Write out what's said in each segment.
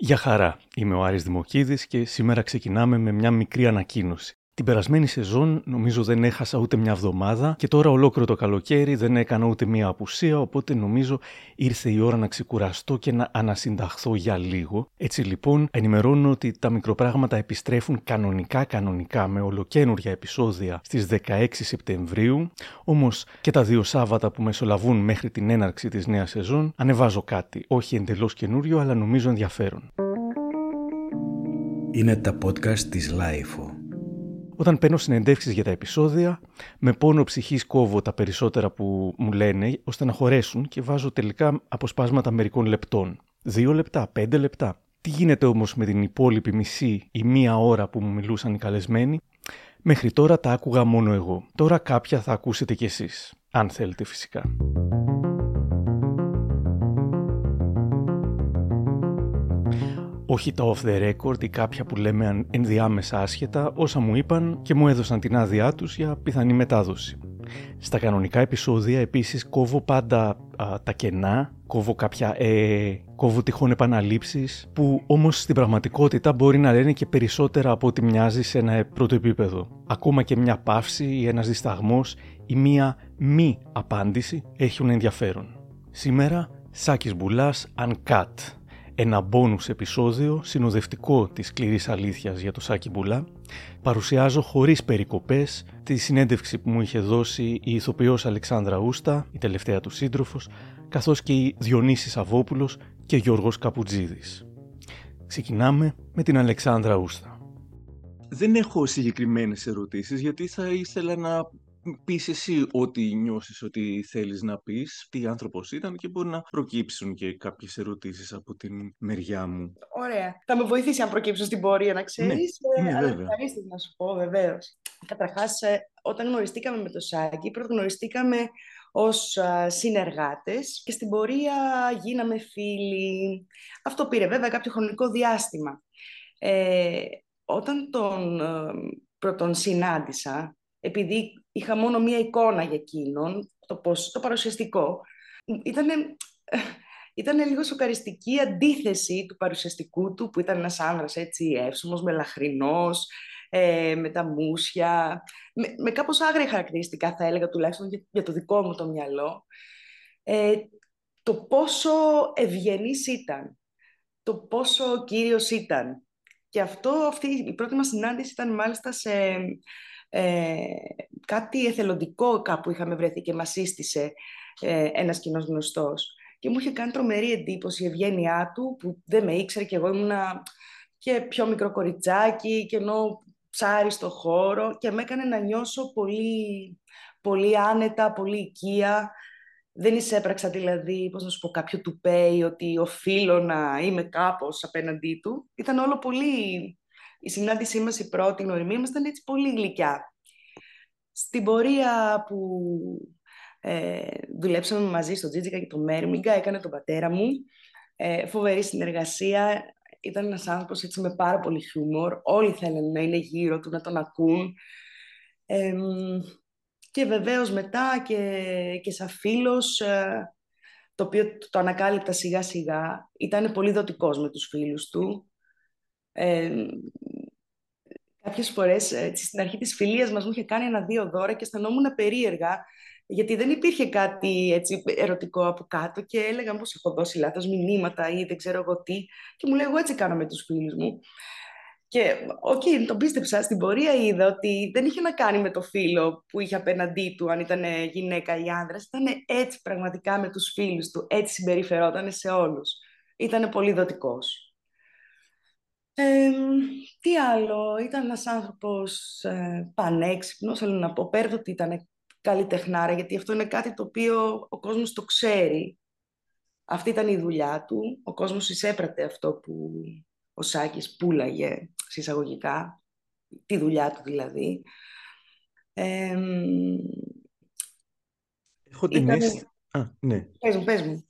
Γεια χαρά, είμαι ο Άρης Δημοκίδης και σήμερα ξεκινάμε με μια μικρή ανακοίνωση. Την περασμένη σεζόν νομίζω δεν έχασα ούτε μια εβδομάδα και τώρα ολόκληρο το καλοκαίρι δεν έκανα ούτε μια απουσία οπότε νομίζω ήρθε η ώρα να ξεκουραστώ και να ανασυνταχθώ για λίγο. Έτσι λοιπόν ενημερώνω ότι τα μικροπράγματα επιστρέφουν κανονικά κανονικά με ολοκένουργια επεισόδια στις 16 Σεπτεμβρίου όμως και τα δύο Σάββατα που μεσολαβούν μέχρι την έναρξη της νέας σεζόν ανεβάζω κάτι, όχι εντελώς καινούριο αλλά νομίζω ενδιαφέρον. Είναι τα podcast της Lifeo. Όταν παίρνω συνεντεύξεις για τα επεισόδια, με πόνο ψυχής κόβω τα περισσότερα που μου λένε, ώστε να χωρέσουν και βάζω τελικά αποσπάσματα μερικών λεπτών. Δύο λεπτά, πέντε λεπτά. Τι γίνεται όμως με την υπόλοιπη μισή ή μία ώρα που μου μιλούσαν οι καλεσμένοι, μέχρι τώρα τα άκουγα μόνο εγώ. Τώρα κάποια θα ακούσετε κι εσείς, αν θέλετε φυσικά. Όχι τα off the record ή κάποια που λέμε ενδιάμεσα άσχετα, όσα μου είπαν και μου έδωσαν την άδειά τους για πιθανή μετάδοση. Στα κανονικά επεισόδια επίσης κόβω πάντα τα κενά, κόβω κάποια ε, κόβω τυχόν επαναλήψεις που όμως στην πραγματικότητα μπορεί να λένε και περισσότερα από ό,τι μοιάζει σε ένα πρώτο επίπεδο. Ακόμα και μια παύση ή ένας δισταγμός ή μια μη απάντηση έχουν ενδιαφέρον. Σήμερα, Σάκης Μπουλάς Uncut ένα μπόνους επεισόδιο συνοδευτικό της σκληρής αλήθειας για το Σάκη Μπουλά, παρουσιάζω χωρίς περικοπές τη συνέντευξη που μου είχε δώσει η ηθοποιός Αλεξάνδρα Ούστα, η τελευταία του σύντροφος, καθώς και η Διονύσης Αβόπουλος και Γιώργος Καπουτζίδης. Ξεκινάμε με την Αλεξάνδρα Ούστα. Δεν έχω συγκεκριμένες ερωτήσεις γιατί θα ήθελα να πεις εσύ ό,τι νιώσεις ότι θέλεις να πεις, τι άνθρωπος ήταν και μπορεί να προκύψουν και κάποιες ερωτήσεις από την μεριά μου. Ωραία. Θα με βοηθήσει αν προκύψουν στην πορεία, να ξέρεις. Ναι, ε, ναι, βέβαια. Ευχαρίστηση να σου πω, βεβαίως. Καταρχάς, ε, όταν γνωριστήκαμε με το Σάκη, πρώτα γνωριστήκαμε ως α, συνεργάτες και στην πορεία γίναμε φίλοι. Αυτό πήρε βέβαια κάποιο χρονικό διάστημα. Ε, όταν τον ε, πρώτον συνάντησα, επειδή είχα μόνο μία εικόνα για εκείνον, το, πώς, το παρουσιαστικό, ήτανε, ήταν λίγο σοκαριστική αντίθεση του παρουσιαστικού του, που ήταν ένας άνδρας έτσι εύσωμος, μελαχρινός, ε, με τα μουσια, με, με κάπως άγρια χαρακτηριστικά θα έλεγα τουλάχιστον για, για το δικό μου το μυαλό. Ε, το πόσο ευγενής ήταν, το πόσο κύριος ήταν. Και αυτό, αυτή η πρώτη μας συνάντηση ήταν μάλιστα σε ε, κάτι εθελοντικό κάπου είχαμε βρεθεί και μας σύστησε ε, ένας κοινός γνωστός. Και μου είχε κάνει τρομερή εντύπωση η ευγένειά του που δεν με ήξερε και εγώ ήμουνα και πιο μικρό κοριτσάκι και ενώ ψάρι στο χώρο και με έκανε να νιώσω πολύ, πολύ άνετα, πολύ οικία. Δεν εισέπραξα δηλαδή, πώς να σου πω, κάποιο του πέι ότι οφείλω να είμαι κάπως απέναντί του. Ήταν όλο πολύ η συνάντησή μας η πρώτη γνωριμία μας ήταν έτσι πολύ γλυκιά. Στην πορεία που ε, δουλέψαμε μαζί στο Τζίτζικα και το Μέρμιγκα, έκανε τον πατέρα μου. Ε, φοβερή συνεργασία. Ήταν ένας άνθρωπος έτσι με πάρα πολύ χιούμορ. Όλοι θέλουν να είναι γύρω του, να τον ακούν. Ε, και βεβαίως μετά και, και σαν φίλος, ε, το οποίο το ανακάλυπτα σιγά σιγά, ήταν πολύ δοτικός με τους φίλους του. Ε, Κάποιες φορές στην αρχή της φιλίας μας μου είχε κάνει ένα-δύο δώρα και αισθανόμουν περίεργα, γιατί δεν υπήρχε κάτι έτσι, ερωτικό από κάτω και έλεγα πω έχω δώσει λάθος μηνύματα ή δεν ξέρω εγώ τι. Και μου λέει, Εγώ έτσι κάνω με τους φίλους μου. Και OK, okay, τον πίστεψα. Στην πορεία είδα ότι δεν είχε να κάνει με το φίλο που είχε απέναντί του, αν ήταν γυναίκα ή άνδρας. Ήταν έτσι πραγματικά με τους φίλους του. Έτσι συμπεριφερόταν σε όλους. Ήταν πολύ δοτικός τι άλλο, ήταν ένας άνθρωπος ε, πανέξυπνος, θέλω να πω, πέρα ότι ήταν καλλιτεχνάρα, γιατί αυτό είναι κάτι το οποίο ο κόσμος το ξέρει. Αυτή ήταν η δουλειά του, ο κόσμος εισέπραττε αυτό που ο Σάκης πουλάγε συσσαγωγικά, τη δουλειά του δηλαδή. Έχω την αίσθηση... Α, ναι. Πες μου, πες μου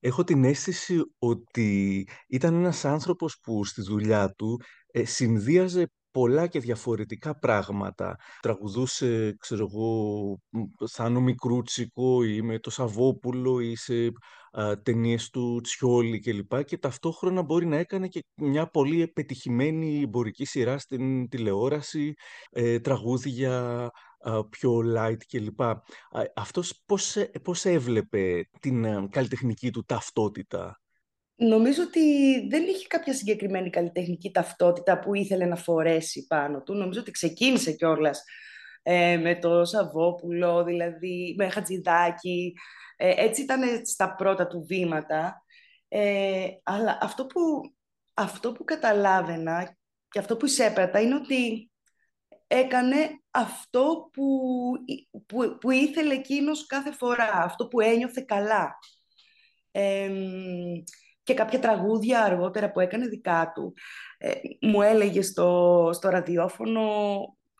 έχω την αίσθηση ότι ήταν ένας άνθρωπος που στη δουλειά του ε, συνδύαζε πολλά και διαφορετικά πράγματα. Τραγουδούσε, ξέρω εγώ, Θάνο Μικρούτσικο ή με το Σαββόπουλο ή σε ταινίες του Τσιόλι κλπ. Και ταυτόχρονα μπορεί να έκανε και μια πολύ επιτυχημένη εμπορική σειρά στην τηλεόραση, ε, τραγούδια πιο light κλπ. Αυτός πώς, πώς έβλεπε την ε, καλλιτεχνική του ταυτότητα; Νομίζω ότι δεν είχε κάποια συγκεκριμένη καλλιτεχνική ταυτότητα που ήθελε να φορέσει πάνω του. Νομίζω ότι ξεκίνησε κιόλας ε, με το Σαββόπουλο, δηλαδή με Χατζηδάκη. Ε, έτσι ήταν στα πρώτα του βήματα. Ε, αλλά αυτό που, αυτό που καταλάβαινα και αυτό που εισέπρατα είναι ότι έκανε αυτό που, που, που ήθελε εκείνος κάθε φορά, αυτό που ένιωθε καλά. και κάποια τραγούδια αργότερα που έκανε δικά του, ε, μου έλεγε στο, στο ραδιόφωνο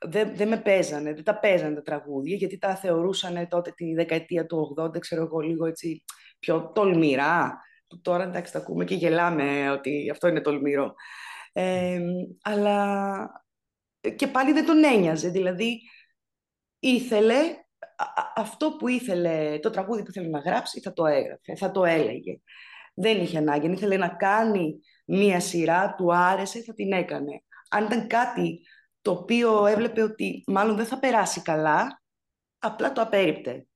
δεν, δεν με παίζανε, δεν τα παίζανε τα τραγούδια, γιατί τα θεωρούσαν τότε τη δεκαετία του 80, ξέρω εγώ, λίγο έτσι πιο τολμηρά. Τώρα εντάξει τα ακούμε και γελάμε ότι αυτό είναι τολμηρό. αλλά και πάλι δεν τον ένοιαζε, δηλαδή ήθελε αυτό που ήθελε, το τραγούδι που ήθελε να γράψει θα το έγραφε, θα το έλεγε. Δεν είχε ανάγκη, αν ήθελε να κάνει μία σειρά, του άρεσε, θα την έκανε. Αν ήταν κάτι το οποίο έβλεπε ότι μάλλον δεν θα περάσει καλά, απλά το απέριπτε.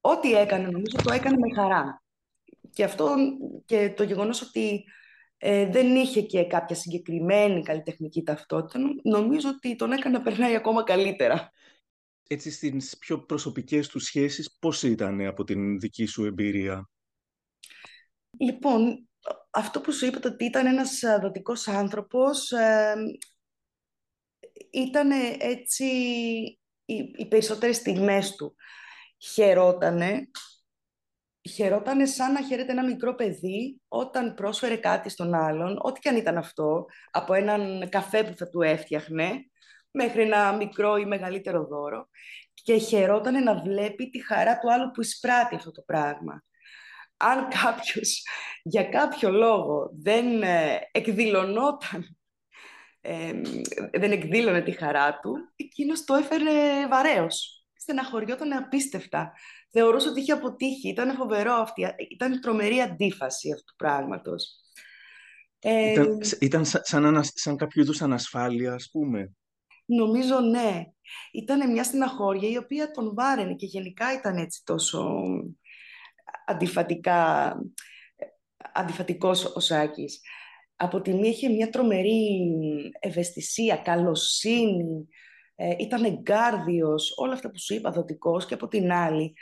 Ό,τι έκανε, νομίζω, το έκανε με χαρά. Και αυτό και το γεγονός ότι ε, δεν είχε και κάποια συγκεκριμένη καλλιτεχνική ταυτότητα, νομίζω ότι τον έκανε να περνάει ακόμα καλύτερα. Έτσι στις πιο προσωπικές του σχέσεις, πώς ήταν από την δική σου εμπειρία; Λοιπόν, αυτό που σου είπα ότι ήταν ένας δοτικός άνθρωπος, ε, ήταν έτσι οι, οι περισσότερες στιγμές του. Χαιρότανε, χαιρότανε σαν να χαίρεται ένα μικρό παιδί όταν πρόσφερε κάτι στον άλλον, ό,τι και αν ήταν αυτό, από έναν καφέ που θα του έφτιαχνε, μέχρι ένα μικρό ή μεγαλύτερο δώρο και χαιρότανε να βλέπει τη χαρά του άλλου που εισπράττει αυτό το πράγμα. Αν κάποιος για κάποιο λόγο δεν ε, εκδηλωνόταν δεν εκδήλωνε τη χαρά του, εκείνος το έφερε βαρέως. Στεναχωριόταν απίστευτα. Θεωρούσε ότι είχε αποτύχει. Ήταν φοβερό αυτή. Ήταν τρομερή αντίφαση αυτού του πράγματος. Ήταν, ήταν σαν, σαν κάποιο είδους ανασφάλεια, ας πούμε. Νομίζω ναι. Ήταν μια στεναχώρια η οποία τον βάραινε και γενικά ήταν έτσι τόσο αντιφατικά, αντιφατικός ο Σάκης από τη μία είχε μια τρομερή ευαισθησία, καλοσύνη, ε, ήταν εγκάρδιος, όλα αυτά που σου είπα, δοτικός και από την άλλη.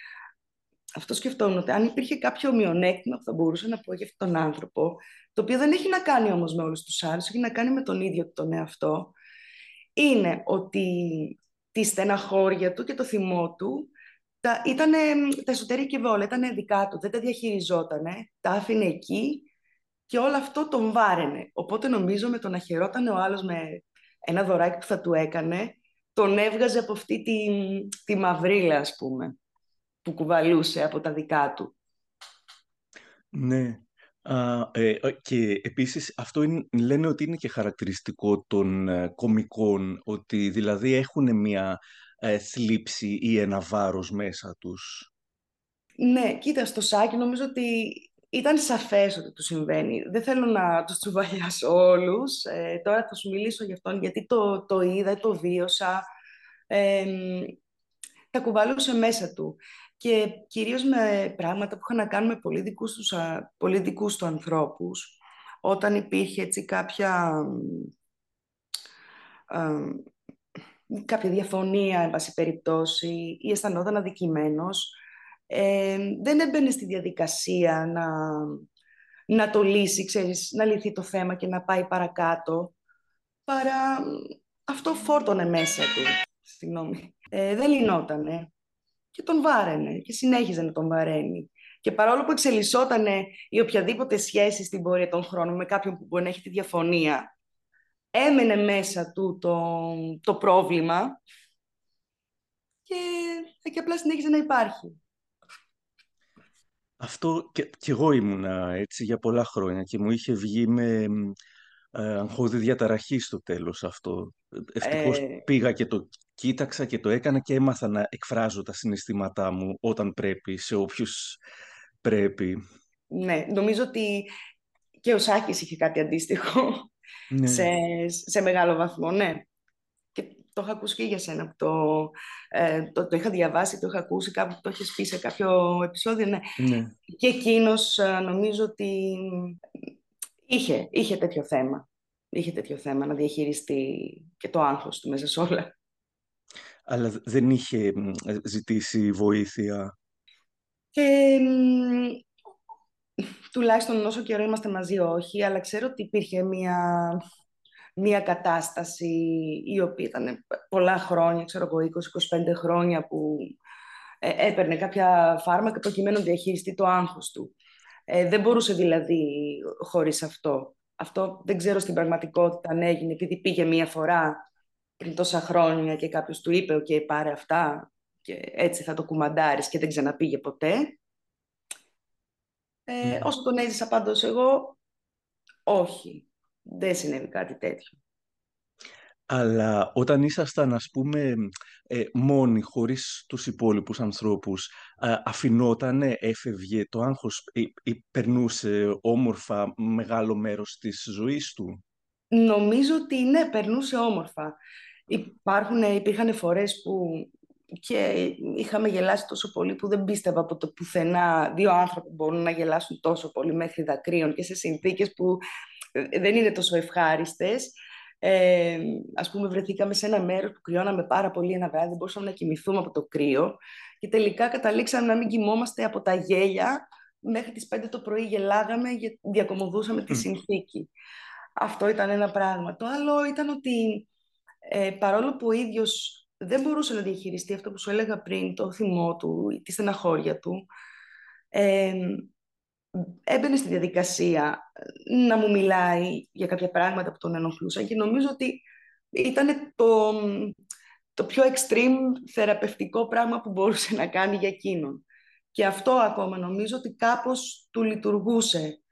Αυτό σκεφτόμουν ότι αν υπήρχε κάποιο μειονέκτημα που θα μπορούσα να πω για αυτόν τον άνθρωπο, το οποίο δεν έχει να κάνει όμως με όλους τους άλλους, έχει να κάνει με τον ίδιο τον εαυτό, είναι ότι τη στεναχώρια του και το θυμό του τα, ήτανε, τα εσωτερική βόλα, ήταν δικά του, δεν τα διαχειριζότανε, τα άφηνε εκεί και όλο αυτό τον βάραινε. Οπότε νομίζω με το να χαιρόταν ο άλλος με ένα δωράκι που θα του έκανε, τον έβγαζε από αυτή τη, τη μαυρίλα, ας πούμε, που κουβαλούσε από τα δικά του. Ναι. Ε, και επίσης αυτό είναι, λένε ότι είναι και χαρακτηριστικό των ε, κομικών, ότι δηλαδή έχουν μια ε, θλίψη ή ένα βάρος μέσα τους. Ναι, κοίτα, στο Σάκη νομίζω ότι ήταν σαφές ότι του συμβαίνει. Δεν θέλω να τους τσουβαλιάσω όλους. Ε, τώρα θα σου μιλήσω γι' αυτόν, γιατί το, το είδα, το βίωσα. Ε, τα κουβαλούσε μέσα του. Και κυρίως με πράγματα που είχαν να κάνουν με πολύ δικούς, τους, πολύ δικούς του ανθρώπους. Όταν υπήρχε έτσι κάποια... κάποια διαφωνία, εν πάση περιπτώσει, ή αισθανόταν αδικημένος, ε, δεν έμπαινε στη διαδικασία να, να το λύσει, ξέρεις, να λυθεί το θέμα και να πάει παρακάτω, παρά αυτό φόρτωνε μέσα του, συγγνώμη. Ε, δεν λυνότανε και τον βάραινε και συνέχιζε να τον βαραίνει. Και παρόλο που εξελισσότανε η οποιαδήποτε σχέση στην πορεία των χρόνων με κάποιον που μπορεί να έχει τη διαφωνία, έμενε μέσα του το, το πρόβλημα και, και απλά συνέχιζε να υπάρχει. Αυτό και, και εγώ ήμουνα έτσι για πολλά χρόνια και μου είχε βγει με ε, αγχώδη διαταραχή στο τέλος αυτό. Ευτυχώς ε... πήγα και το κοίταξα και το έκανα και έμαθα να εκφράζω τα συναισθήματά μου όταν πρέπει, σε όποιους πρέπει. ναι. Νομίζω ότι και ο Σάκης είχε κάτι αντίστοιχο ναι. σε, σε μεγάλο βαθμό, ναι. Και το είχα ακούσει και για σένα. Το, ε, το, το, είχα διαβάσει, το είχα ακούσει κάπου, το έχεις πει σε κάποιο επεισόδιο, ναι. ναι. Και εκείνος ε, νομίζω ότι είχε, είχε τέτοιο θέμα. Είχε τέτοιο θέμα να διαχειριστεί και το άγχος του μέσα σε όλα. Αλλά δεν είχε ζητήσει βοήθεια. Ε, τουλάχιστον όσο καιρό είμαστε μαζί όχι, αλλά ξέρω ότι υπήρχε μια, μια κατάσταση η οποία ήταν πολλά χρόνια, ξέρω εγώ 20-25 χρόνια που ε, έπαιρνε κάποια φάρμακα προκειμένου να διαχειριστεί το άγχος του. Ε, δεν μπορούσε δηλαδή χωρίς αυτό. Αυτό δεν ξέρω στην πραγματικότητα αν έγινε επειδή πήγε μία φορά πριν τόσα χρόνια και κάποιος του είπε «ΟΚ, πάρε αυτά και έτσι θα το κουμαντάρεις» και δεν ξαναπήγε ποτέ. Ε, ναι. Όσο τον έζησα πάντως εγώ, όχι. Δεν συνέβη κάτι τέτοιο. Αλλά όταν ήσασταν, ας πούμε, ε, μόνοι, χωρίς τους υπόλοιπους ανθρώπους, ε, αφινότανε, έφευγε το άγχος ή, ή περνούσε όμορφα μεγάλο μέρος της ζωής του; Νομίζω ότι ναι, περνούσε όμορφα. Υπάρχουν, υπήρχαν φορές που και είχαμε γελάσει τόσο πολύ που δεν πίστευα από το πουθενά δύο άνθρωποι μπορούν να γελάσουν τόσο πολύ μέχρι δακρύων και σε συνθήκες που ε, δεν είναι τόσο ευχάριστες. Ε, ας πούμε βρεθήκαμε σε ένα μέρος που κρυώναμε πάρα πολύ ένα βράδυ, δεν μπορούσαμε να κοιμηθούμε από το κρύο και τελικά καταλήξαμε να μην κοιμόμαστε από τα γέλια μέχρι τις 5 το πρωί γελάγαμε και διακομωδούσαμε τη συνθήκη. Αυτό ήταν ένα πράγμα. Το άλλο ήταν ότι ε, παρόλο που ο ίδιος δεν μπορούσε να διαχειριστεί αυτό που σου έλεγα πριν, το θυμό του, τη στεναχώρια του, ε, έμπαινε στη διαδικασία να μου μιλάει για κάποια πράγματα που τον ενοχλούσαν και νομίζω ότι ήταν το, το πιο extreme θεραπευτικό πράγμα που μπορούσε να κάνει για εκείνον. Και αυτό ακόμα νομίζω ότι κάπως του λειτουργούσε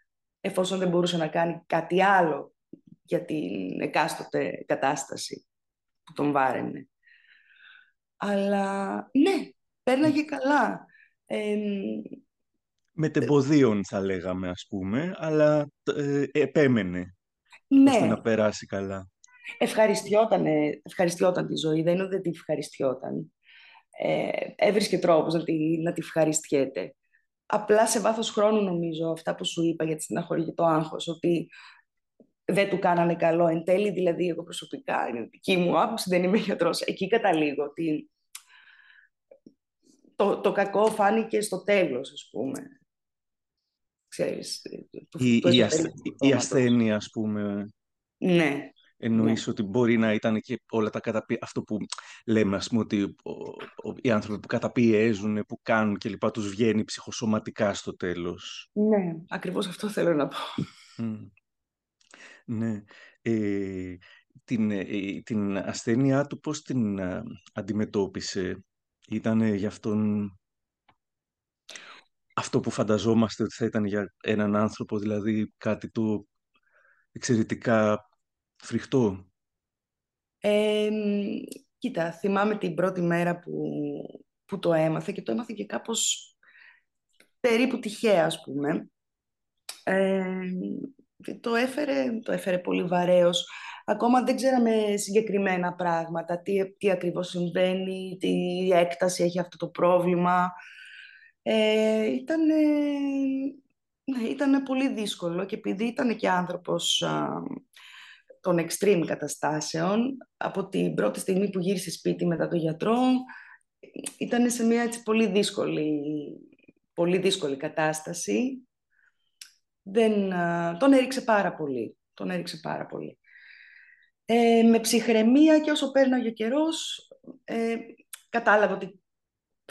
εφόσον δεν μπορούσε να κάνει κάτι άλλο για την εκάστοτε κατάσταση που τον βάραινε. Αλλά ναι, πέρναγε καλά. Ε, Μετεμποδίων θα λέγαμε ας πούμε, αλλά ε, επέμενε ναι. ώστε να περάσει καλά. Ευχαριστιόταν, ευχαριστιόταν τη ζωή, δεν είναι ότι δεν τη ευχαριστιόταν. Ε, έβρισκε τρόπους να τη, να τη ευχαριστιέται. Απλά σε βάθος χρόνου νομίζω αυτά που σου είπα για τη στεναχωρία και το άγχος, ότι δεν του κάνανε καλό. Εν τέλει, δηλαδή, εγώ προσωπικά, είναι δική μου άποψη, δεν είμαι γιατρός. Εκεί καταλήγω ότι το, το κακό φάνηκε στο τέλος, ας πούμε. Ξέρεις, η, η, η ασθένεια, ας πούμε. Ναι. Εννοείς ναι. ότι μπορεί να ήταν και όλα τα καταπι... αυτό που λέμε, ας πούμε, ότι οι άνθρωποι που καταπιέζουν, που κάνουν και λοιπά, τους βγαίνει ψυχοσωματικά στο τέλος. Ναι, ακριβώς αυτό θέλω να πω. Ναι. Ε, την, ε, την ασθένειά του πώς την α, αντιμετώπισε; Ήταν για αυτόν αυτό που φανταζόμαστε ότι θα ήταν για έναν άνθρωπο, δηλαδή κάτι το εξαιρετικά φρικτό; Ε, κοίτα, θυμάμαι την πρώτη μέρα που, που το έμαθε και το έμαθε και κάπως περίπου τυχαία, ας πούμε. Ε, το έφερε, το έφερε πολύ βαρέως. Ακόμα δεν ξέραμε συγκεκριμένα πράγματα, τι, τι ακριβώς συμβαίνει, τι έκταση έχει αυτό το πρόβλημα. Ε, ήταν, ναι, ήταν πολύ δύσκολο και επειδή ήταν και άνθρωπος α, των extreme καταστάσεων, από την πρώτη στιγμή που γύρισε σπίτι μετά τον γιατρό, ήταν σε μια έτσι, πολύ, δύσκολη, πολύ δύσκολη κατάσταση δεν, τον έριξε πάρα πολύ. Τον έριξε πάρα πολύ. Ε, με ψυχραιμία και όσο πέρναγε ο καιρός, ε, κατάλαβα ότι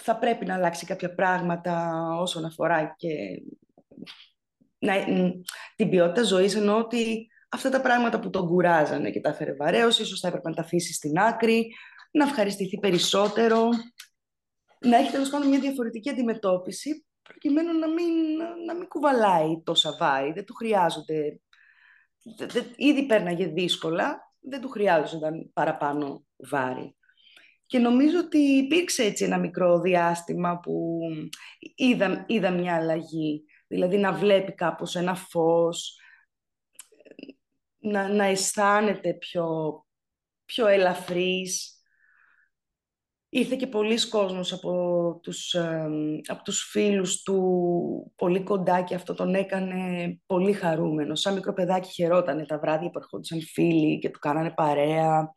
θα πρέπει να αλλάξει κάποια πράγματα όσον αφορά και να, την ποιότητα ζωής, ενώ ότι αυτά τα πράγματα που τον κουράζανε και τα έφερε βαρέως, ίσως θα έπρεπε να τα αφήσει στην άκρη, να ευχαριστηθεί περισσότερο, να έχει τέλος πάντων μια διαφορετική αντιμετώπιση προκειμένου να μην, να μην κουβαλάει τόσα βάρη, δεν του χρειάζονται. ήδη πέρναγε δύσκολα, δεν του χρειάζονταν παραπάνω βάρη. Και νομίζω ότι υπήρξε έτσι ένα μικρό διάστημα που είδα, είδα μια αλλαγή. Δηλαδή να βλέπει κάπως ένα φως, να, να αισθάνεται πιο, πιο ελαφρύς. Ήρθε και πολλοί κόσμος από τους, από τους φίλους του πολύ κοντά και αυτό τον έκανε πολύ χαρούμενος. Σαν μικρό παιδάκι χαιρότανε τα βράδια που ερχόντουσαν φίλοι και του κάνανε παρέα.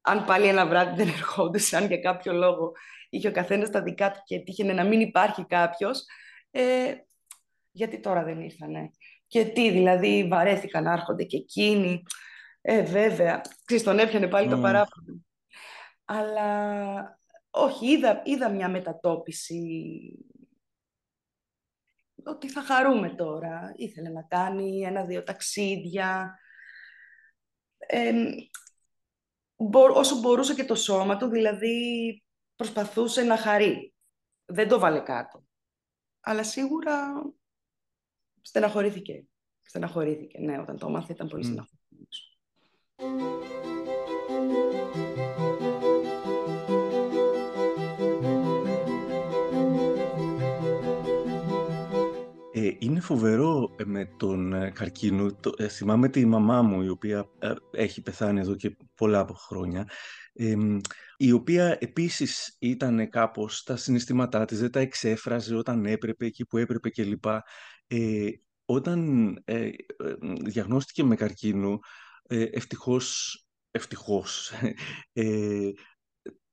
Αν πάλι ένα βράδυ δεν ερχόντουσαν για κάποιο λόγο, είχε ο καθένας τα δικά του και τύχαινε να μην υπάρχει κάποιος, ε, γιατί τώρα δεν ήρθανε; Και τι, δηλαδή βαρέθηκαν να έρχονται και εκείνοι; Ε, βέβαια, ξέρεις, τον έπιανε πάλι mm. το παράπονο. Αλλά όχι, είδα, είδα μια μετατόπιση ότι θα χαρούμε τώρα. Ήθελε να κάνει ένα-δύο ταξίδια. Ε, όσο μπορούσε και το σώμα του, δηλαδή προσπαθούσε να χαρεί. Δεν το βάλε κάτω. Αλλά σίγουρα στεναχωρήθηκε. Στεναχωρήθηκε, ναι, όταν το μάθει ήταν πολύ mm. στεναχωρημένος. Είναι φοβερό ε, με τον ε, καρκίνο. Το, ε, θυμάμαι τη μαμά μου, η οποία έχει πεθάνει εδώ και πολλά χρόνια, η οποία επίσης ήταν κάπως στα συναισθήματά της, δεν τα εξέφραζε όταν έπρεπε, εκεί που έπρεπε κλπ. Ε, όταν ε, διαγνώστηκε με καρκίνο, ε, ευτυχώς, ευτυχώς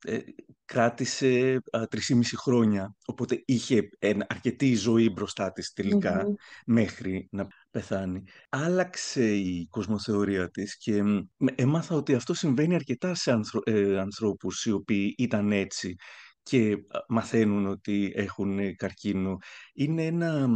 ε, ε, κράτησε τρισήμιση χρόνια. Οπότε είχε αρκετή ζωή μπροστά της τελικα μέχρι να πεθάνει. Άλλαξε η κοσμοθεωρία της και έμαθα ότι αυτό συμβαίνει αρκετά σε ανθρω, ε, ανθρώπους οι οποίοι ήταν έτσι και μαθαίνουν ότι έχουν καρκίνο. Είναι ένα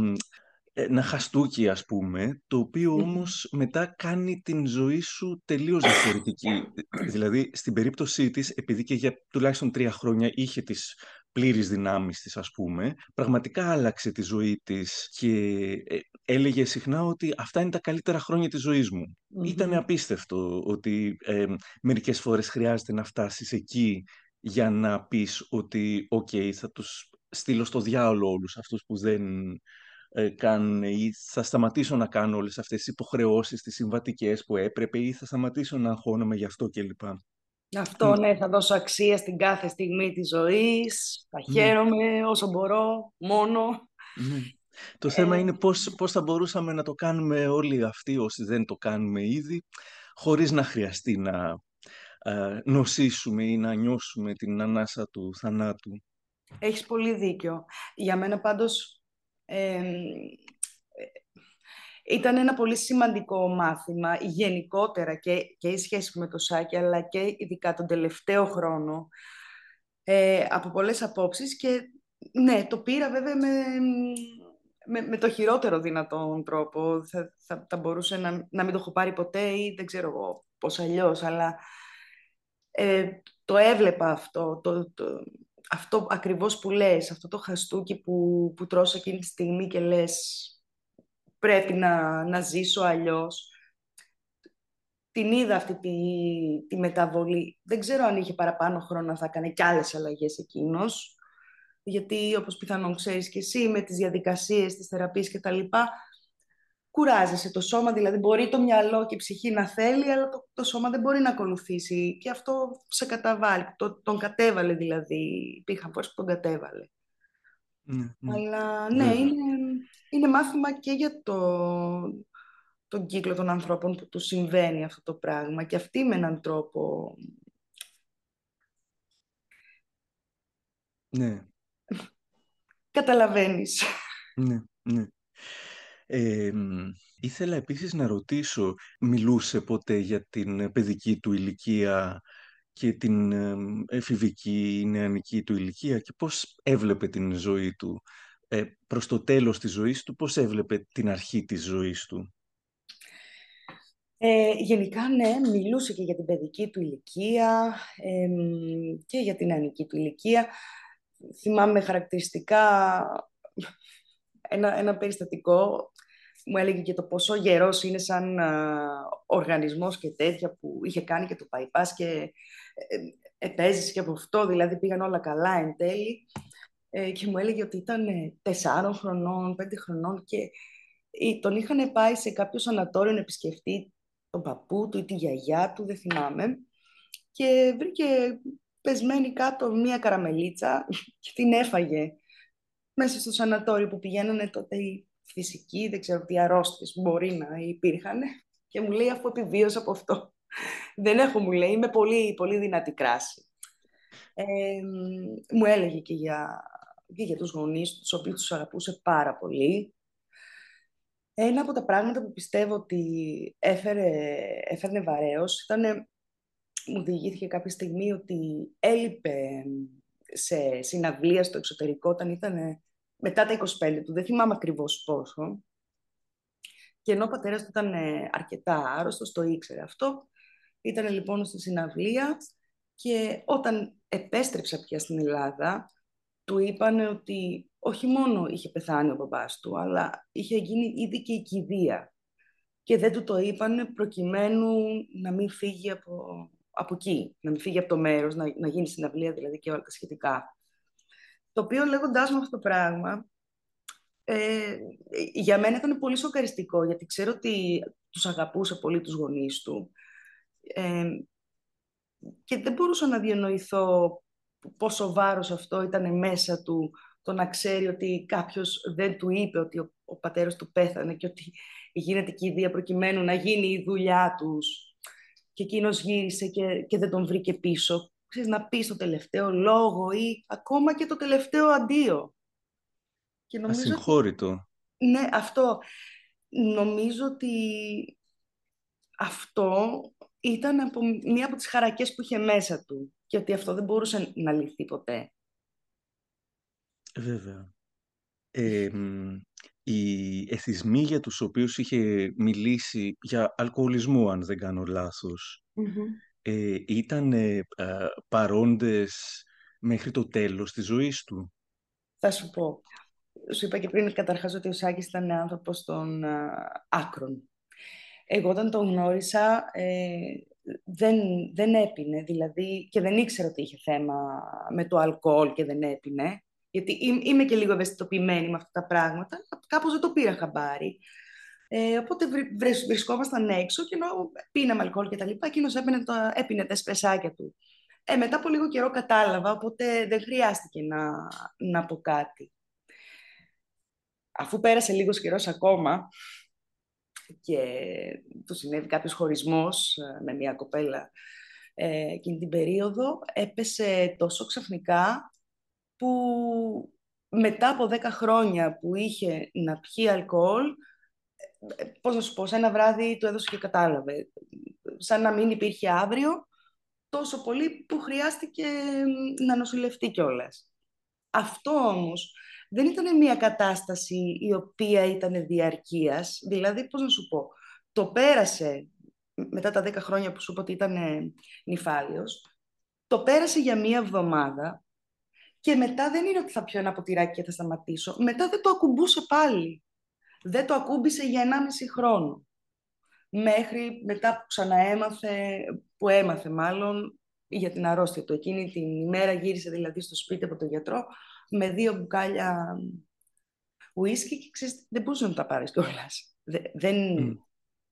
ένα χαστούκι ας πούμε, το οποίο όμως μετά κάνει την ζωή σου τελείως διαφορετική. δηλαδή, στην περίπτωσή της, επειδή και για τουλάχιστον τρία χρόνια είχε τις πλήρης δυνάμεις της, ας πούμε, πραγματικά άλλαξε τη ζωή της και ε, έλεγε συχνά ότι αυτά είναι τα καλύτερα χρόνια της ζωής μου. Ήταν απίστευτο ότι ε, μερικές φορές χρειάζεται να φτάσεις εκεί για να πεις ότι «ΟΚ, θα τους στείλω στο διάολο όλους αυτούς που δεν ε, κάνουν ή θα σταματήσω να κάνω όλες αυτές τις υποχρεώσεις, τις συμβατικές που έπρεπε ή θα σταματήσω να αγχώνομαι γι' αυτό κλπ. Αυτό, ναι, θα δώσω αξία στην κάθε στιγμή της ζωής, θα ναι. χαίρομαι όσο μπορώ, μόνο. Ναι. Το θέμα ε, είναι πώς, πώς θα μπορούσαμε να το κάνουμε όλοι αυτοί όσοι δεν το κάνουμε ήδη, χωρίς να χρειαστεί να ε, νοσήσουμε ή να νιώσουμε την ανάσα του θανάτου. Έχεις πολύ δίκιο. Για μένα πάντως ήταν ένα πολύ σημαντικό μάθημα γενικότερα και, και η σχέση με το Σάκη αλλά και ειδικά τον τελευταίο χρόνο ε, από πολλές απόψεις και ναι, το πήρα βέβαια με, με, με το χειρότερο δυνατόν τρόπο. Θα, θα, θα μπορούσε να, να μην το έχω πάρει ποτέ ή δεν ξέρω εγώ πώς αλλιώς, αλλά ε, το έβλεπα αυτό, το, το, αυτό ακριβώς που λες, αυτό το χαστούκι που, που τρως εκείνη τη στιγμή και λες πρέπει να, να ζήσω αλλιώς. Την είδα αυτή τη, τη μεταβολή. Δεν ξέρω αν είχε παραπάνω χρόνο θα έκανε κι άλλες αλλαγές εκείνος, γιατί όπως πιθανόν ξέρεις και εσύ με τις διαδικασίες, τις θεραπείες και τα λοιπά, κουράζεσαι το σώμα, δηλαδή μπορεί το μυαλό και η ψυχή να θέλει, αλλά το, το σώμα δεν μπορεί να ακολουθήσει και αυτό σε καταβάλει, το, τον κατέβαλε δηλαδή, υπήρχαν φορές που τον κατέβαλε. Ναι, ναι. Αλλά ναι, είναι, είναι μάθημα και για το, τον κύκλο των ανθρώπων που τους συμβαίνει αυτό το πράγμα και αυτοί με έναν τρόπο... Ναι. Καταλαβαίνεις. Ναι, ναι ήθελα επίσης να ρωτήσω, μιλούσε ποτέ για την παιδική του ηλικία και την εφηβική νεανική του ηλικία και πώς έβλεπε την ζωή του; Ε, προς το τέλος της ζωής του, πώς έβλεπε την αρχή της ζωής του; Ε, γενικά, ναι, μιλούσε και για την παιδική του ηλικία και για την νεανική του ηλικία. Θυμάμαι χαρακτηριστικά ένα, ένα περιστατικό μου έλεγε και το πόσο γερός είναι σαν οργανισμός και τέτοια που είχε κάνει και το bypass και ε, επέζησε και από αυτό, δηλαδή πήγαν όλα καλά εν τέλει. ε, και μου έλεγε ότι ήταν τεσσάρων χρονών, πέντε χρονών και τον είχαν πάει σε κάποιο σανατόριο να επισκεφτεί τον παππού του ή τη γιαγιά του, δεν θυμάμαι, και βρήκε πεσμένη κάτω μία καραμελίτσα και την έφαγε μέσα στο σανατόριο που πηγαίνανε τότε οι φυσικοί, δεν ξέρω τι αρρώστιες μπορεί να υπήρχαν και μου λέει αφού επιβίωσα από αυτό. Δεν έχω, μου λέει, είμαι πολύ, πολύ δυνατή κράση. Ε, μου έλεγε και για, και για τους γονείς, τους οποίους τους αγαπούσε πάρα πολύ. Ένα από τα πράγματα που πιστεύω ότι έφερε, έφερνε βαρέως ήταν, μου διηγήθηκε κάποια στιγμή ότι έλειπε σε συναυλία στο εξωτερικό όταν ήταν μετά τα 25 του, δεν θυμάμαι ακριβώς πόσο. Και ενώ ο πατέρας του ήταν αρκετά άρρωστος, το ήξερε αυτό, ήταν λοιπόν στη συναυλία και όταν επέστρεψα πια στην Ελλάδα, του είπαν ότι όχι μόνο είχε πεθάνει ο μπαμπάς του, αλλά είχε γίνει ήδη και η κηδεία. Και δεν του το είπαν προκειμένου να μην φύγει από, από εκεί, να μην φύγει από το μέρος, να, να γίνει συναυλία δηλαδή και όλα τα σχετικά. Το οποίο λέγοντάς μου αυτό το πράγμα, ε, για μένα ήταν πολύ σοκαριστικό, γιατί ξέρω ότι τους αγαπούσε πολύ τους γονείς του. Ε, και δεν μπορούσα να διανοηθώ πόσο βάρος αυτό ήταν μέσα του, το να ξέρει ότι κάποιος δεν του είπε ότι ο, ο πατέρας του πέθανε και ότι γίνεται και η ιδέα προκειμένου να γίνει η δουλειά τους. Και εκείνος γύρισε και, και δεν τον βρήκε πίσω. Ξέρεις, να πεις το τελευταίο λόγο ή ακόμα και το τελευταίο αντίο. Και νομίζω Ασυγχώρητο. ναι, αυτό. Νομίζω ότι αυτό ήταν από, μία από τις χαρακές που είχε μέσα του και ότι αυτό δεν μπορούσε να λυθεί ποτέ. Βέβαια. οι εθισμοί για τους οποίους είχε μιλήσει για αλκοολισμό, αν δεν κάνω ε, ήταν ε, παρόντες μέχρι το τέλος της ζωής του; Θα σου πω. Σου είπα και πριν καταρχάς ότι ο Σάκης ήταν άνθρωπος των άκρων. Εγώ όταν τον γνώρισα ε, δεν, δεν έπινε, δηλαδή, και δεν ήξερα ότι είχε θέμα με το αλκοόλ και δεν έπινε, γιατί είμαι και λίγο ευαισθητοποιημένη με αυτά τα πράγματα, κάπως δεν το πήρα χαμπάρι. Ε, οπότε βρισκόμασταν έξω και ενώ πίναμε αλκοόλ και τα λοιπά, εκείνος έπινε, το, έπινε τα σπεσάκια του. Ε, μετά από λίγο καιρό κατάλαβα, οπότε δεν χρειάστηκε να, να πω κάτι. Αφού πέρασε λίγος καιρός ακόμα, και του συνέβη κάποιος χωρισμός ε, με μια κοπέλα ε, εκείνη την περίοδο, έπεσε τόσο ξαφνικά που μετά από 10 χρόνια που είχε να πιει αλκοόλ, ε, πώς να σου πω, σε ένα βράδυ του έδωσε και κατάλαβε. Σαν να μην υπήρχε αύριο, τόσο πολύ που χρειάστηκε να νοσηλευτεί κιόλας. Αυτό όμως δεν ήταν μια κατάσταση η οποία ήταν διαρκείας. Δηλαδή, πώς να σου πω, το πέρασε μετά τα 10 χρόνια που σου είπα ότι ήταν νυφάλιος, το πέρασε για μία εβδομάδα και μετά δεν είναι ότι θα πιω ένα ποτηράκι και θα σταματήσω. Μετά δεν το ακουμπούσε πάλι. Δεν το ακούμπησε για 1,5 χρόνο. Μέχρι μετά που ξαναέμαθε, που έμαθε μάλλον, για την αρρώστια του. Εκείνη την ημέρα γύρισε δηλαδή στο σπίτι από τον γιατρό με δύο μπουκάλια ουίσκι και ξέρεις, δεν μπορούσε να τα πάρεις κιόλας. Δεν,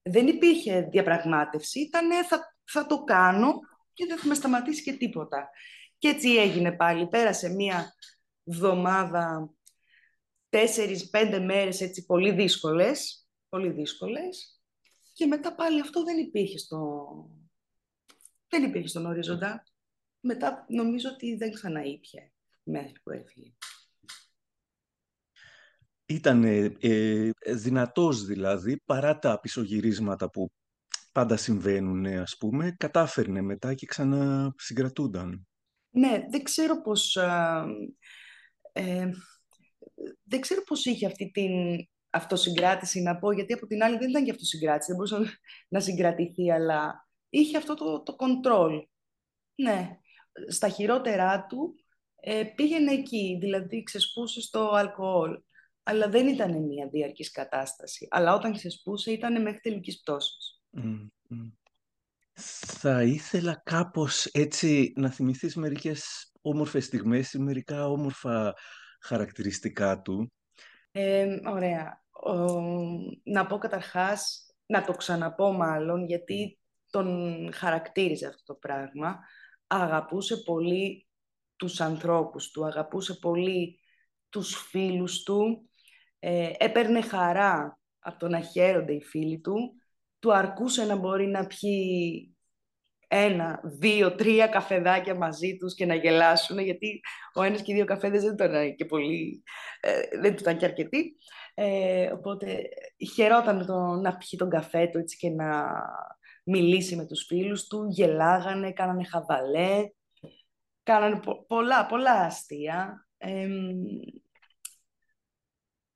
δεν υπήρχε διαπραγμάτευση, ήταν θα, θα το κάνω και δεν θα με σταματήσει και τίποτα. Και έτσι έγινε πάλι. Πέρασε μία εβδομάδα, τέσσερις, πέντε μέρες έτσι πολύ δύσκολες, πολύ δύσκολες και μετά πάλι αυτό δεν υπήρχε στο, δεν υπήρχε στον ορίζοντα. Μετά νομίζω ότι δεν ξαναείπια μέχρι που έφυγε. Ήταν ε, ε, δυνατός δηλαδή, παρά τα πισωγυρίσματα που πάντα συμβαίνουν, ας πούμε, κατάφερνε μετά και ξανασυγκρατούνταν. Ναι, δεν ξέρω πώς... Ε, δεν ξέρω πώς είχε αυτή την αυτοσυγκράτηση να πω, γιατί από την άλλη δεν ήταν και αυτοσυγκράτηση, δεν μπορούσε να συγκρατηθεί, αλλά είχε αυτό το, το control. Ναι, στα χειρότερά του ε, πήγαινε εκεί, δηλαδή ξεσπούσε στο αλκοόλ. Αλλά δεν ήταν μια διαρκής κατάσταση. Αλλά όταν ξεσπούσε ήταν μέχρι τελικής πτώσης. Θα ήθελα κάπως έτσι να θυμηθείς μερικές όμορφες στιγμές ή μερικά όμορφα χαρακτηριστικά του. Ε, ωραία. να πω καταρχάς, να το ξαναπώ μάλλον, γιατί τον χαρακτήριζε αυτό το πράγμα. Αγαπούσε πολύ τους ανθρώπους του, αγαπούσε πολύ τους φίλους του, ε, έπαιρνε χαρά από το να χαίρονται οι φίλοι του, του αρκούσε να μπορεί να πιει ένα, δύο, τρία καφεδάκια μαζί τους και να γελάσουν, γιατί ο ένας και οι δύο καφέδες δεν ήταν και πολύ, ε, δεν του ήταν και αρκετοί. Ε, οπότε χαιρόταν το, να πιει τον καφέ του έτσι και να μιλήσει με τους φίλους του, γελάγανε, κάνανε χαβαλέ, κάνανε πολλά, πολλά αστεία.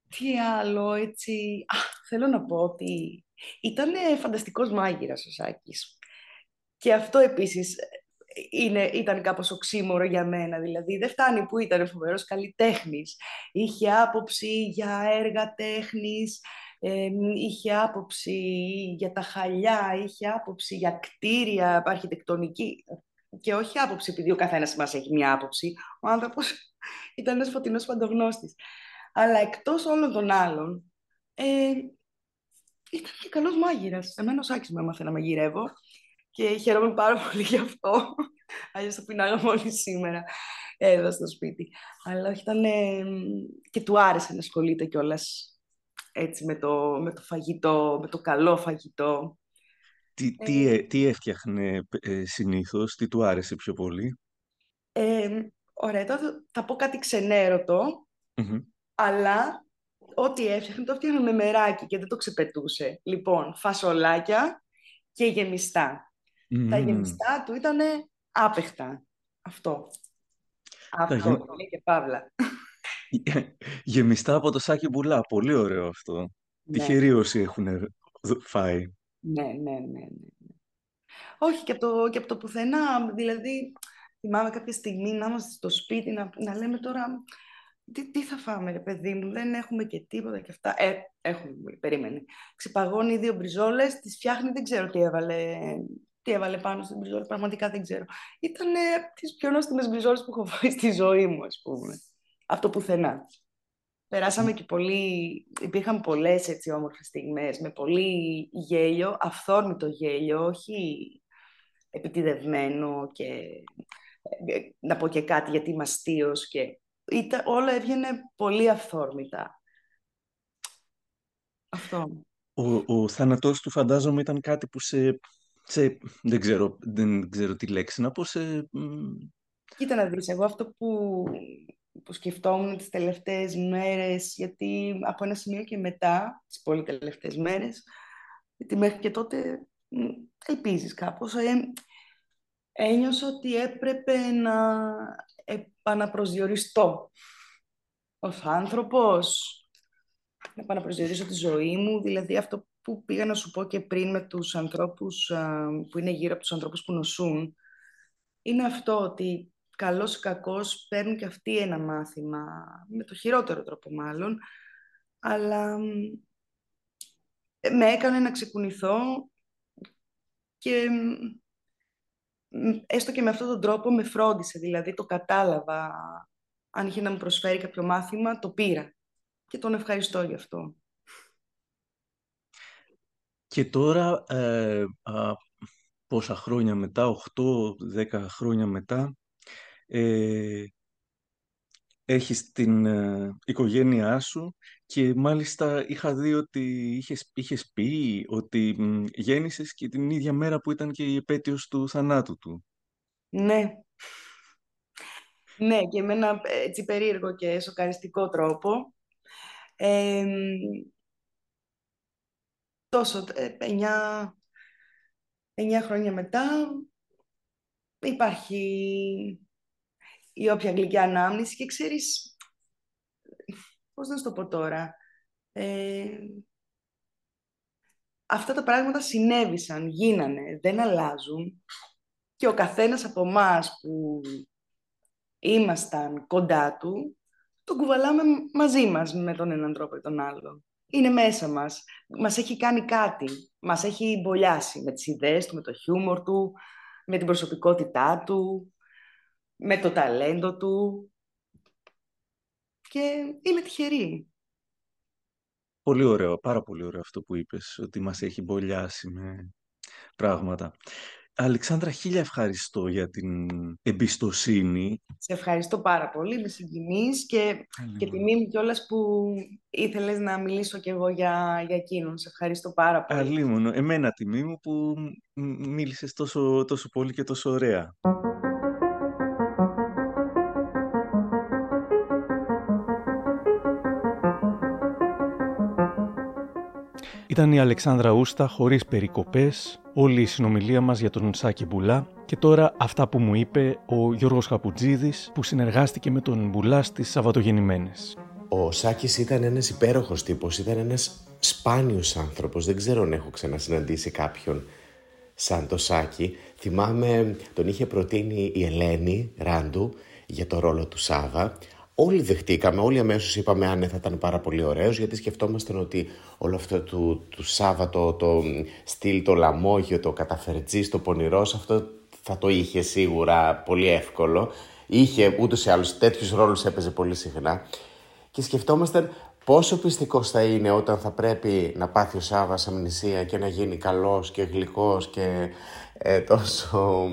τι άλλο, έτσι... Α, θέλω να πω ότι ήταν φανταστικός μάγειρας ο Σάκης. Και αυτό επίσης είναι, ήταν κάπως οξύμορο για μένα. Δηλαδή δεν φτάνει που ήταν φοβερός καλλιτέχνης. Είχε άποψη για έργα τέχνης, είχε άποψη για τα χαλιά, είχε άποψη για κτίρια, αρχιτεκτονική. Και όχι άποψη επειδή ο καθένας μας έχει μια άποψη. Ο άνθρωπος ήταν ένας φωτεινός παντογνώστης. Αλλά εκτός όλων των άλλων, ε, ήταν και καλός μάγειρας. Εμένα ο Σάκης μου έμαθε να μαγειρεύω και χαίρομαι πάρα πολύ γι' αυτό. Αλλιώς θα πεινάγαμε όλοι σήμερα εδώ στο σπίτι. Αλλά όχι, ήταν και του άρεσε να ασχολείται κιόλας έτσι με το, με το φαγητό, με το καλό φαγητό. Τι, τι, ε, τι έφτιαχνε ε, συνήθως, τι του άρεσε πιο πολύ; Ε, ωραία, τώρα θα πω κάτι αλλά ό,τι έφτιαχνε το έφτιαχνε με μεράκι και δεν το ξεπετούσε. Λοιπόν, φασολάκια και γεμιστά. Τα γεμιστά του ήταν άπεχτα. Αυτό. Αυτό, γε... και παύλα. Γεμιστά από το σάκι μπουλά. Πολύ ωραίο αυτό. Ναι. Τυχεροί όσοι έχουν φάει. Ναι, ναι, ναι, ναι. Όχι, και από, το, και από το πουθενά. Δηλαδή, θυμάμαι κάποια στιγμή να είμαστε στο σπίτι, να, να λέμε τώρα τι, τι θα φάμε, ρε παιδί μου, δεν έχουμε και τίποτα και αυτά. Ε, έχουμε, περίμενε. Ξεπαγώνει δύο μπριζόλες, τις φτιάχνει, δεν ξέρω τι έβαλε τι έβαλε πάνω στην μπριζόλα, πραγματικά δεν ξέρω. Ήταν τις πιο νόστιμες μπριζόλες που έχω φάει στη ζωή μου, ας πούμε. Αυτό πουθενά. Περάσαμε και πολύ, υπήρχαν πολλές έτσι όμορφες στιγμές, με πολύ γέλιο, αυθόρμητο γέλιο, όχι επιτιδευμένο και ε, να πω και κάτι γιατί είμαι αστείος και ήταν, όλα έβγαινε πολύ αυθόρμητα. Αυτό. Ο, ο θάνατός του φαντάζομαι ήταν κάτι που σε σε, δεν, ξέρω, δεν ξέρω τι λέξη να πω, σε... Κοίτα να δεις, εγώ αυτό που, που σκεφτόμουν τις τελευταίες μέρες, γιατί από ένα σημείο και μετά, τις πολύ τελευταίες μέρες, γιατί μέχρι και τότε ελπίζεις κάπως, ε, ένιωσα ότι έπρεπε να επαναπροσδιοριστώ. Ως άνθρωπος, να επαναπροσδιορίσω τη ζωή μου, δηλαδή αυτό που πήγα να σου πω και πριν με τους ανθρώπους που είναι γύρω από τους ανθρώπους που νοσούν, είναι αυτό ότι καλός ή κακός παίρνουν και αυτοί ένα μάθημα, με το χειρότερο τρόπο μάλλον, αλλά με έκανε να ξεκουνηθώ και έστω και με αυτόν τον τρόπο με φρόντισε, δηλαδή το κατάλαβα. Αν είχε να μου προσφέρει κάποιο μάθημα, το πήρα. Και τον ευχαριστώ γι' αυτό. Και τώρα, ε, πόσα χρόνια μετά, 8-10 χρόνια μετά, ε, έχεις την ε, οικογένειά σου και μάλιστα είχα δει ότι είχες, είχες πει ότι μ, γέννησες και την ίδια μέρα που ήταν και η επέτειος του θανάτου του. Ναι. Ναι, και με ένα έτσι περίεργο και σοκαριστικό τρόπο. Ε, τόσο, ε, εννιά, εννιά χρόνια μετά υπάρχει η όποια αγγλική ανάμνηση και ξέρεις, πώς να σου το πω τώρα, ε, αυτά τα πράγματα συνέβησαν, γίνανε, δεν αλλάζουν και ο καθένας από εμάς που ήμασταν κοντά του, τον κουβαλάμε μαζί μας με τον έναν τρόπο ή τον άλλον είναι μέσα μας. Μας έχει κάνει κάτι. Μας έχει μπολιάσει με τις ιδέες του, με το χιούμορ του, με την προσωπικότητά του, με το ταλέντο του. και είμαι τυχερή. Πολύ ωραίο, πάρα πολύ ωραίο αυτό που είπες, ότι μας έχει μπολιάσει με πράγματα. Αλεξάνδρα, χίλια ευχαριστώ για την εμπιστοσύνη. Σε ευχαριστώ πάρα πολύ, με συγκινείς και, και τιμή μου κιόλας που ήθελες να μιλήσω κι εγώ για, για εκείνον. Σε ευχαριστώ πάρα πολύ. Αλίμονο, εμένα τιμή μου που μίλησες τόσο, τόσο πολύ και τόσο ωραία. Ήταν η Αλεξάνδρα Ούστα χωρίς περικοπές, όλη η συνομιλία μας για τον Σάκη Μπουλά και τώρα αυτά που μου είπε ο Γιώργος Χαπουτζίδης που συνεργάστηκε με τον Μπουλά στις Σαββατογεννημένες. Ο Σάκης ήταν ένας υπέροχος τύπος, ήταν ένας σπάνιος άνθρωπος, δεν ξέρω αν έχω ξανασυναντήσει κάποιον σαν το Σάκη. Θυμάμαι τον είχε προτείνει η Ελένη Ράντου για το ρόλο του Σάβα όλοι δεχτήκαμε, όλοι αμέσως είπαμε αν θα ήταν πάρα πολύ ωραίος, γιατί σκεφτόμασταν ότι όλο αυτό του, του Σάββατο, το στυλ, το λαμόγιο, το καταφερτζή, το πονηρό, αυτό θα το είχε σίγουρα πολύ εύκολο. Είχε ούτως ή άλλως τέτοιους ρόλους έπαιζε πολύ συχνά. Και σκεφτόμασταν πόσο πιστικός θα είναι όταν θα πρέπει να πάθει ο Σάβα αμνησία και να γίνει καλός και γλυκός και ε, τόσο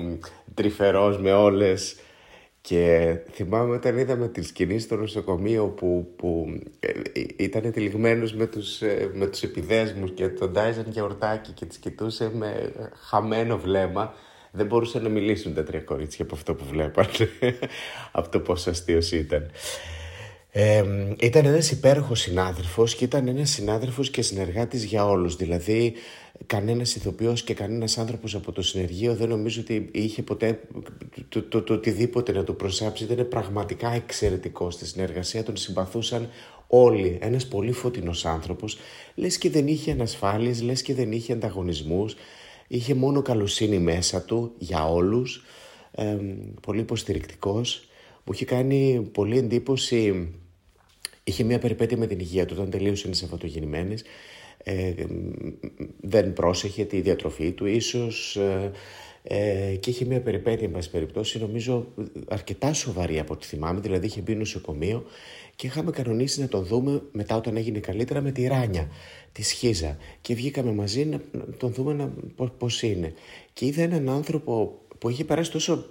τρυφερός με όλες και θυμάμαι όταν είδαμε τη σκηνή στο νοσοκομείο που, που ε, ήταν τυλιγμένος με τους, ε, με τους επιδέσμους και τον Τάιζαν και ορτάκι και τις κοιτούσε με χαμένο βλέμμα. Δεν μπορούσαν να μιλήσουν τα τρία κορίτσια από αυτό που βλέπανε, από το πόσο αστείος ήταν. Ε, ήταν ένας υπέροχος συνάδελφος και ήταν ένας συνάδελφος και συνεργάτης για όλους. Δηλαδή κανένας ηθοποιός και κανένας άνθρωπος από το συνεργείο δεν νομίζω ότι είχε ποτέ το, το, το, οτιδήποτε να του προσάψει. Ήταν πραγματικά εξαιρετικό στη συνεργασία, τον συμπαθούσαν όλοι. Ένας πολύ φωτεινός άνθρωπος, λες και δεν είχε ανασφάλειες, λες και δεν είχε ανταγωνισμούς. Είχε μόνο καλοσύνη μέσα του για όλους, ε, πολύ υποστηρικτικός. Μου είχε κάνει πολύ εντύπωση Είχε μια περιπέτεια με την υγεία του όταν τελείωσαν οι Σαββατογεννημένες. Ε, δεν πρόσεχε τη διατροφή του ίσως ε, ε, και είχε μια περιπέτεια εν πάση περιπτώσει νομίζω αρκετά σοβαρή από ό,τι θυμάμαι δηλαδή είχε μπει νοσοκομείο και είχαμε κανονίσει να τον δούμε μετά όταν έγινε καλύτερα με τη Ράνια τη Σχίζα. Και βγήκαμε μαζί να τον δούμε να, πώς είναι. Και είδα έναν άνθρωπο που είχε περάσει τόσο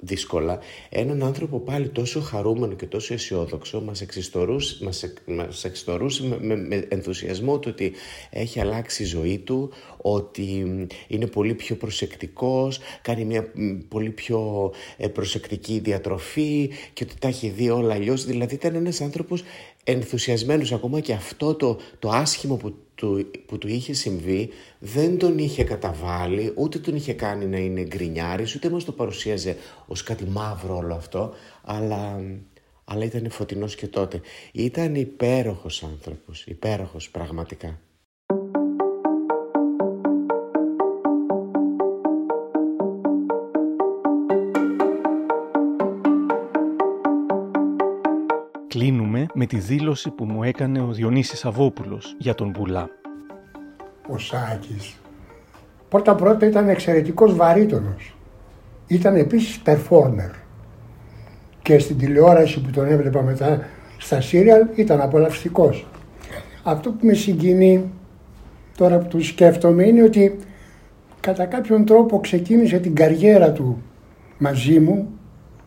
δύσκολα, έναν άνθρωπο πάλι τόσο χαρούμενο και τόσο αισιόδοξο, μας εξιστορούσε, μας, μας εξιστορούσε με, με, ενθουσιασμό το ότι έχει αλλάξει η ζωή του, ότι είναι πολύ πιο προσεκτικός, κάνει μια πολύ πιο ε, προσεκτική διατροφή και ότι τα έχει δει όλα αλλιώς. Δηλαδή ήταν ένας άνθρωπος ενθουσιασμένος ακόμα και αυτό το, το άσχημο που του, που του είχε συμβεί δεν τον είχε καταβάλει, ούτε τον είχε κάνει να είναι γκρινιάρης, ούτε μας το παρουσίαζε ως κάτι μαύρο όλο αυτό, αλλά, αλλά ήταν φωτεινός και τότε. Ήταν υπέροχος άνθρωπος, υπέροχος πραγματικά. Με τη δήλωση που μου έκανε ο Διονύσης Σαββόπουλος για τον Μπουλά. Ο Σάκης πρώτα πρώτα ήταν εξαιρετικός βαρύτονος. Ήταν επίσης performer. Και στην τηλεόραση που τον έβλεπα μετά στα σύριαλ ήταν απολαυστικός. Αυτό που με συγκινεί τώρα που του σκέφτομαι είναι ότι κατά κάποιον τρόπο ξεκίνησε την καριέρα του μαζί μου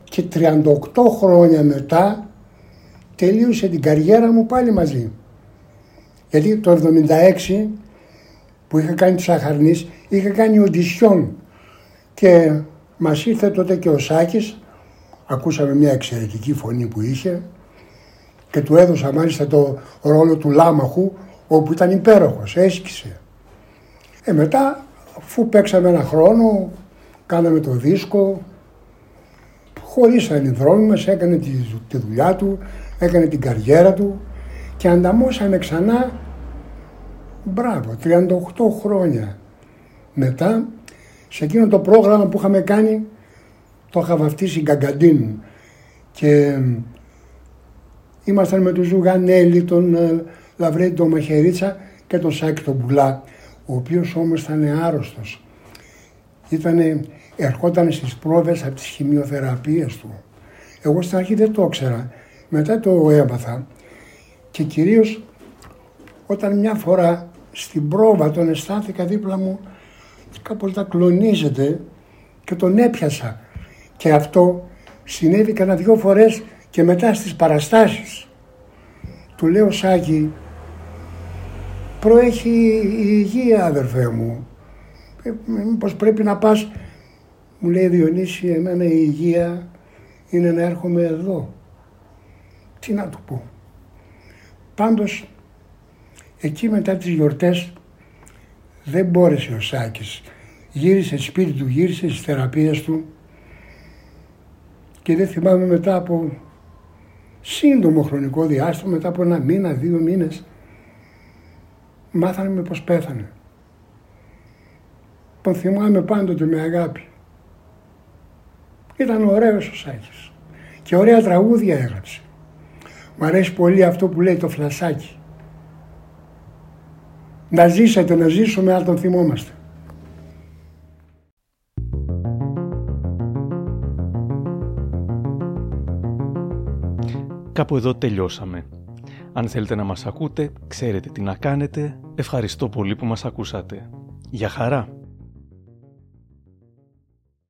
και 38 χρόνια μετά τελείωσε την καριέρα μου πάλι μαζί. Γιατί το 76 που είχα κάνει τη Σαχαρνής είχα κάνει οντισιόν και μας ήρθε τότε και ο Σάκης ακούσαμε μια εξαιρετική φωνή που είχε και του έδωσα μάλιστα το ρόλο του Λάμαχου όπου ήταν υπέροχος, έσκησε. Ε, μετά αφού παίξαμε ένα χρόνο, κάναμε το δίσκο, χωρίσαν οι δρόμοι μας, έκανε τη, τη δουλειά του, έκανε την καριέρα του και ανταμώσαμε ξανά, μπράβο, 38 χρόνια μετά, σε εκείνο το πρόγραμμα που είχαμε κάνει, το είχα βαφτίσει Γκαγκαντίνου και ήμασταν με τον Ζουγανέλη, τον ε, Λαβρέντη, τον Μαχαιρίτσα και τον Σάκη τον Μπουλά, ο οποίος όμως ήταν άρρωστος. Ήτανε, ερχόταν στις πρόβες από τις χημειοθεραπείες του. Εγώ στην αρχή δεν το ήξερα Μετά το έμαθα και κυρίως όταν μια φορά στην πρόβα τον αισθάνθηκα δίπλα μου κάπως να κλονίζεται και τον έπιασα. Και αυτό συνέβη κανένα δυο φορές και μετά στις παραστάσεις. Του λέω Σάκη, προέχει η υγεία αδερφέ μου. Ε, μήπως πρέπει να πας, μου λέει Διονύση, εμένα η υγεία είναι να έρχομαι εδώ. Τι να του πω. Πάντως, εκεί μετά τις γιορτές δεν μπόρεσε ο Σάκης. Γύρισε σπίτι του, γύρισε στις θεραπείες του και δεν θυμάμαι μετά από σύντομο χρονικό διάστημα, μετά από ένα μήνα, δύο μήνες, μάθανε με πως πέθανε. Τον θυμάμαι πάντοτε με αγάπη. Ήταν ωραίος ο Σάκης και ωραία τραγούδια έγραψε. Μ' αρέσει πολύ αυτό που λέει το φλασάκι. Να ζήσετε, να ζήσουμε αν τον θυμόμαστε. Κάπου εδώ τελειώσαμε. Αν θέλετε να μας ακούτε, ξέρετε τι να κάνετε. Ευχαριστώ πολύ που μας ακούσατε. Για χαρά!